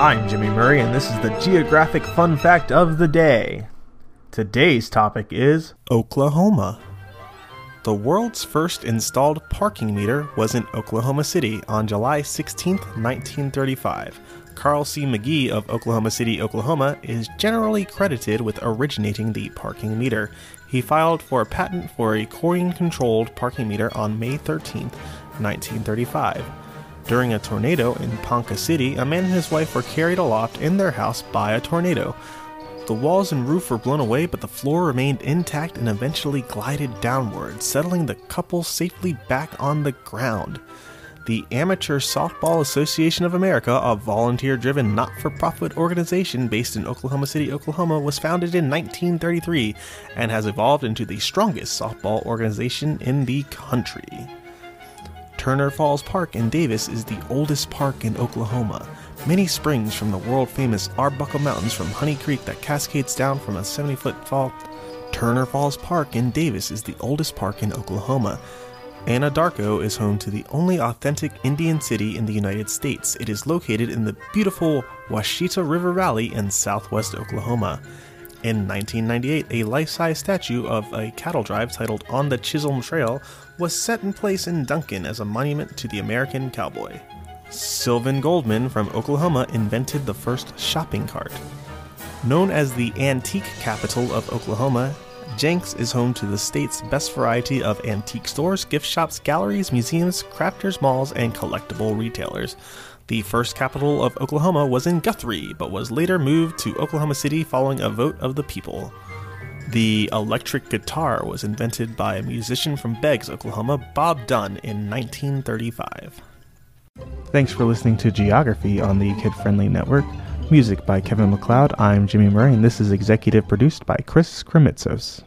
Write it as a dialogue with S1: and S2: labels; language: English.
S1: I'm Jimmy Murray, and this is the Geographic Fun Fact of the Day. Today's topic is
S2: Oklahoma. The world's first installed parking meter was in Oklahoma City on July 16, 1935. Carl C. Magee of Oklahoma City, Oklahoma, is generally credited with originating the parking meter. He filed for a patent for a coin controlled parking meter on May 13, 1935. During a tornado in Ponca City, a man and his wife were carried aloft in their house by a tornado. The walls and roof were blown away, but the floor remained intact and eventually glided downward, settling the couple safely back on the ground. The Amateur Softball Association of America, a volunteer driven not for profit organization based in Oklahoma City, Oklahoma, was founded in 1933 and has evolved into the strongest softball organization in the country. Turner Falls Park in Davis is the oldest park in Oklahoma. Many springs from the world famous Arbuckle Mountains from Honey Creek that cascades down from a 70 foot fall. Turner Falls Park in Davis is the oldest park in Oklahoma. Anadarko is home to the only authentic Indian city in the United States. It is located in the beautiful Washita River Valley in southwest Oklahoma. In 1998, a life size statue of a cattle drive titled On the Chisholm Trail was set in place in Duncan as a monument to the American cowboy. Sylvan Goldman from Oklahoma invented the first shopping cart. Known as the antique capital of Oklahoma, Jenks is home to the state's best variety of antique stores, gift shops, galleries, museums, crafters malls, and collectible retailers. The first capital of Oklahoma was in Guthrie, but was later moved to Oklahoma City following a vote of the people. The electric guitar was invented by a musician from Beggs, Oklahoma, Bob Dunn, in 1935.
S1: Thanks for listening to Geography on the Kid Friendly Network. Music by Kevin MacLeod. I'm Jimmy Murray, and this is executive produced by Chris Kremitzos.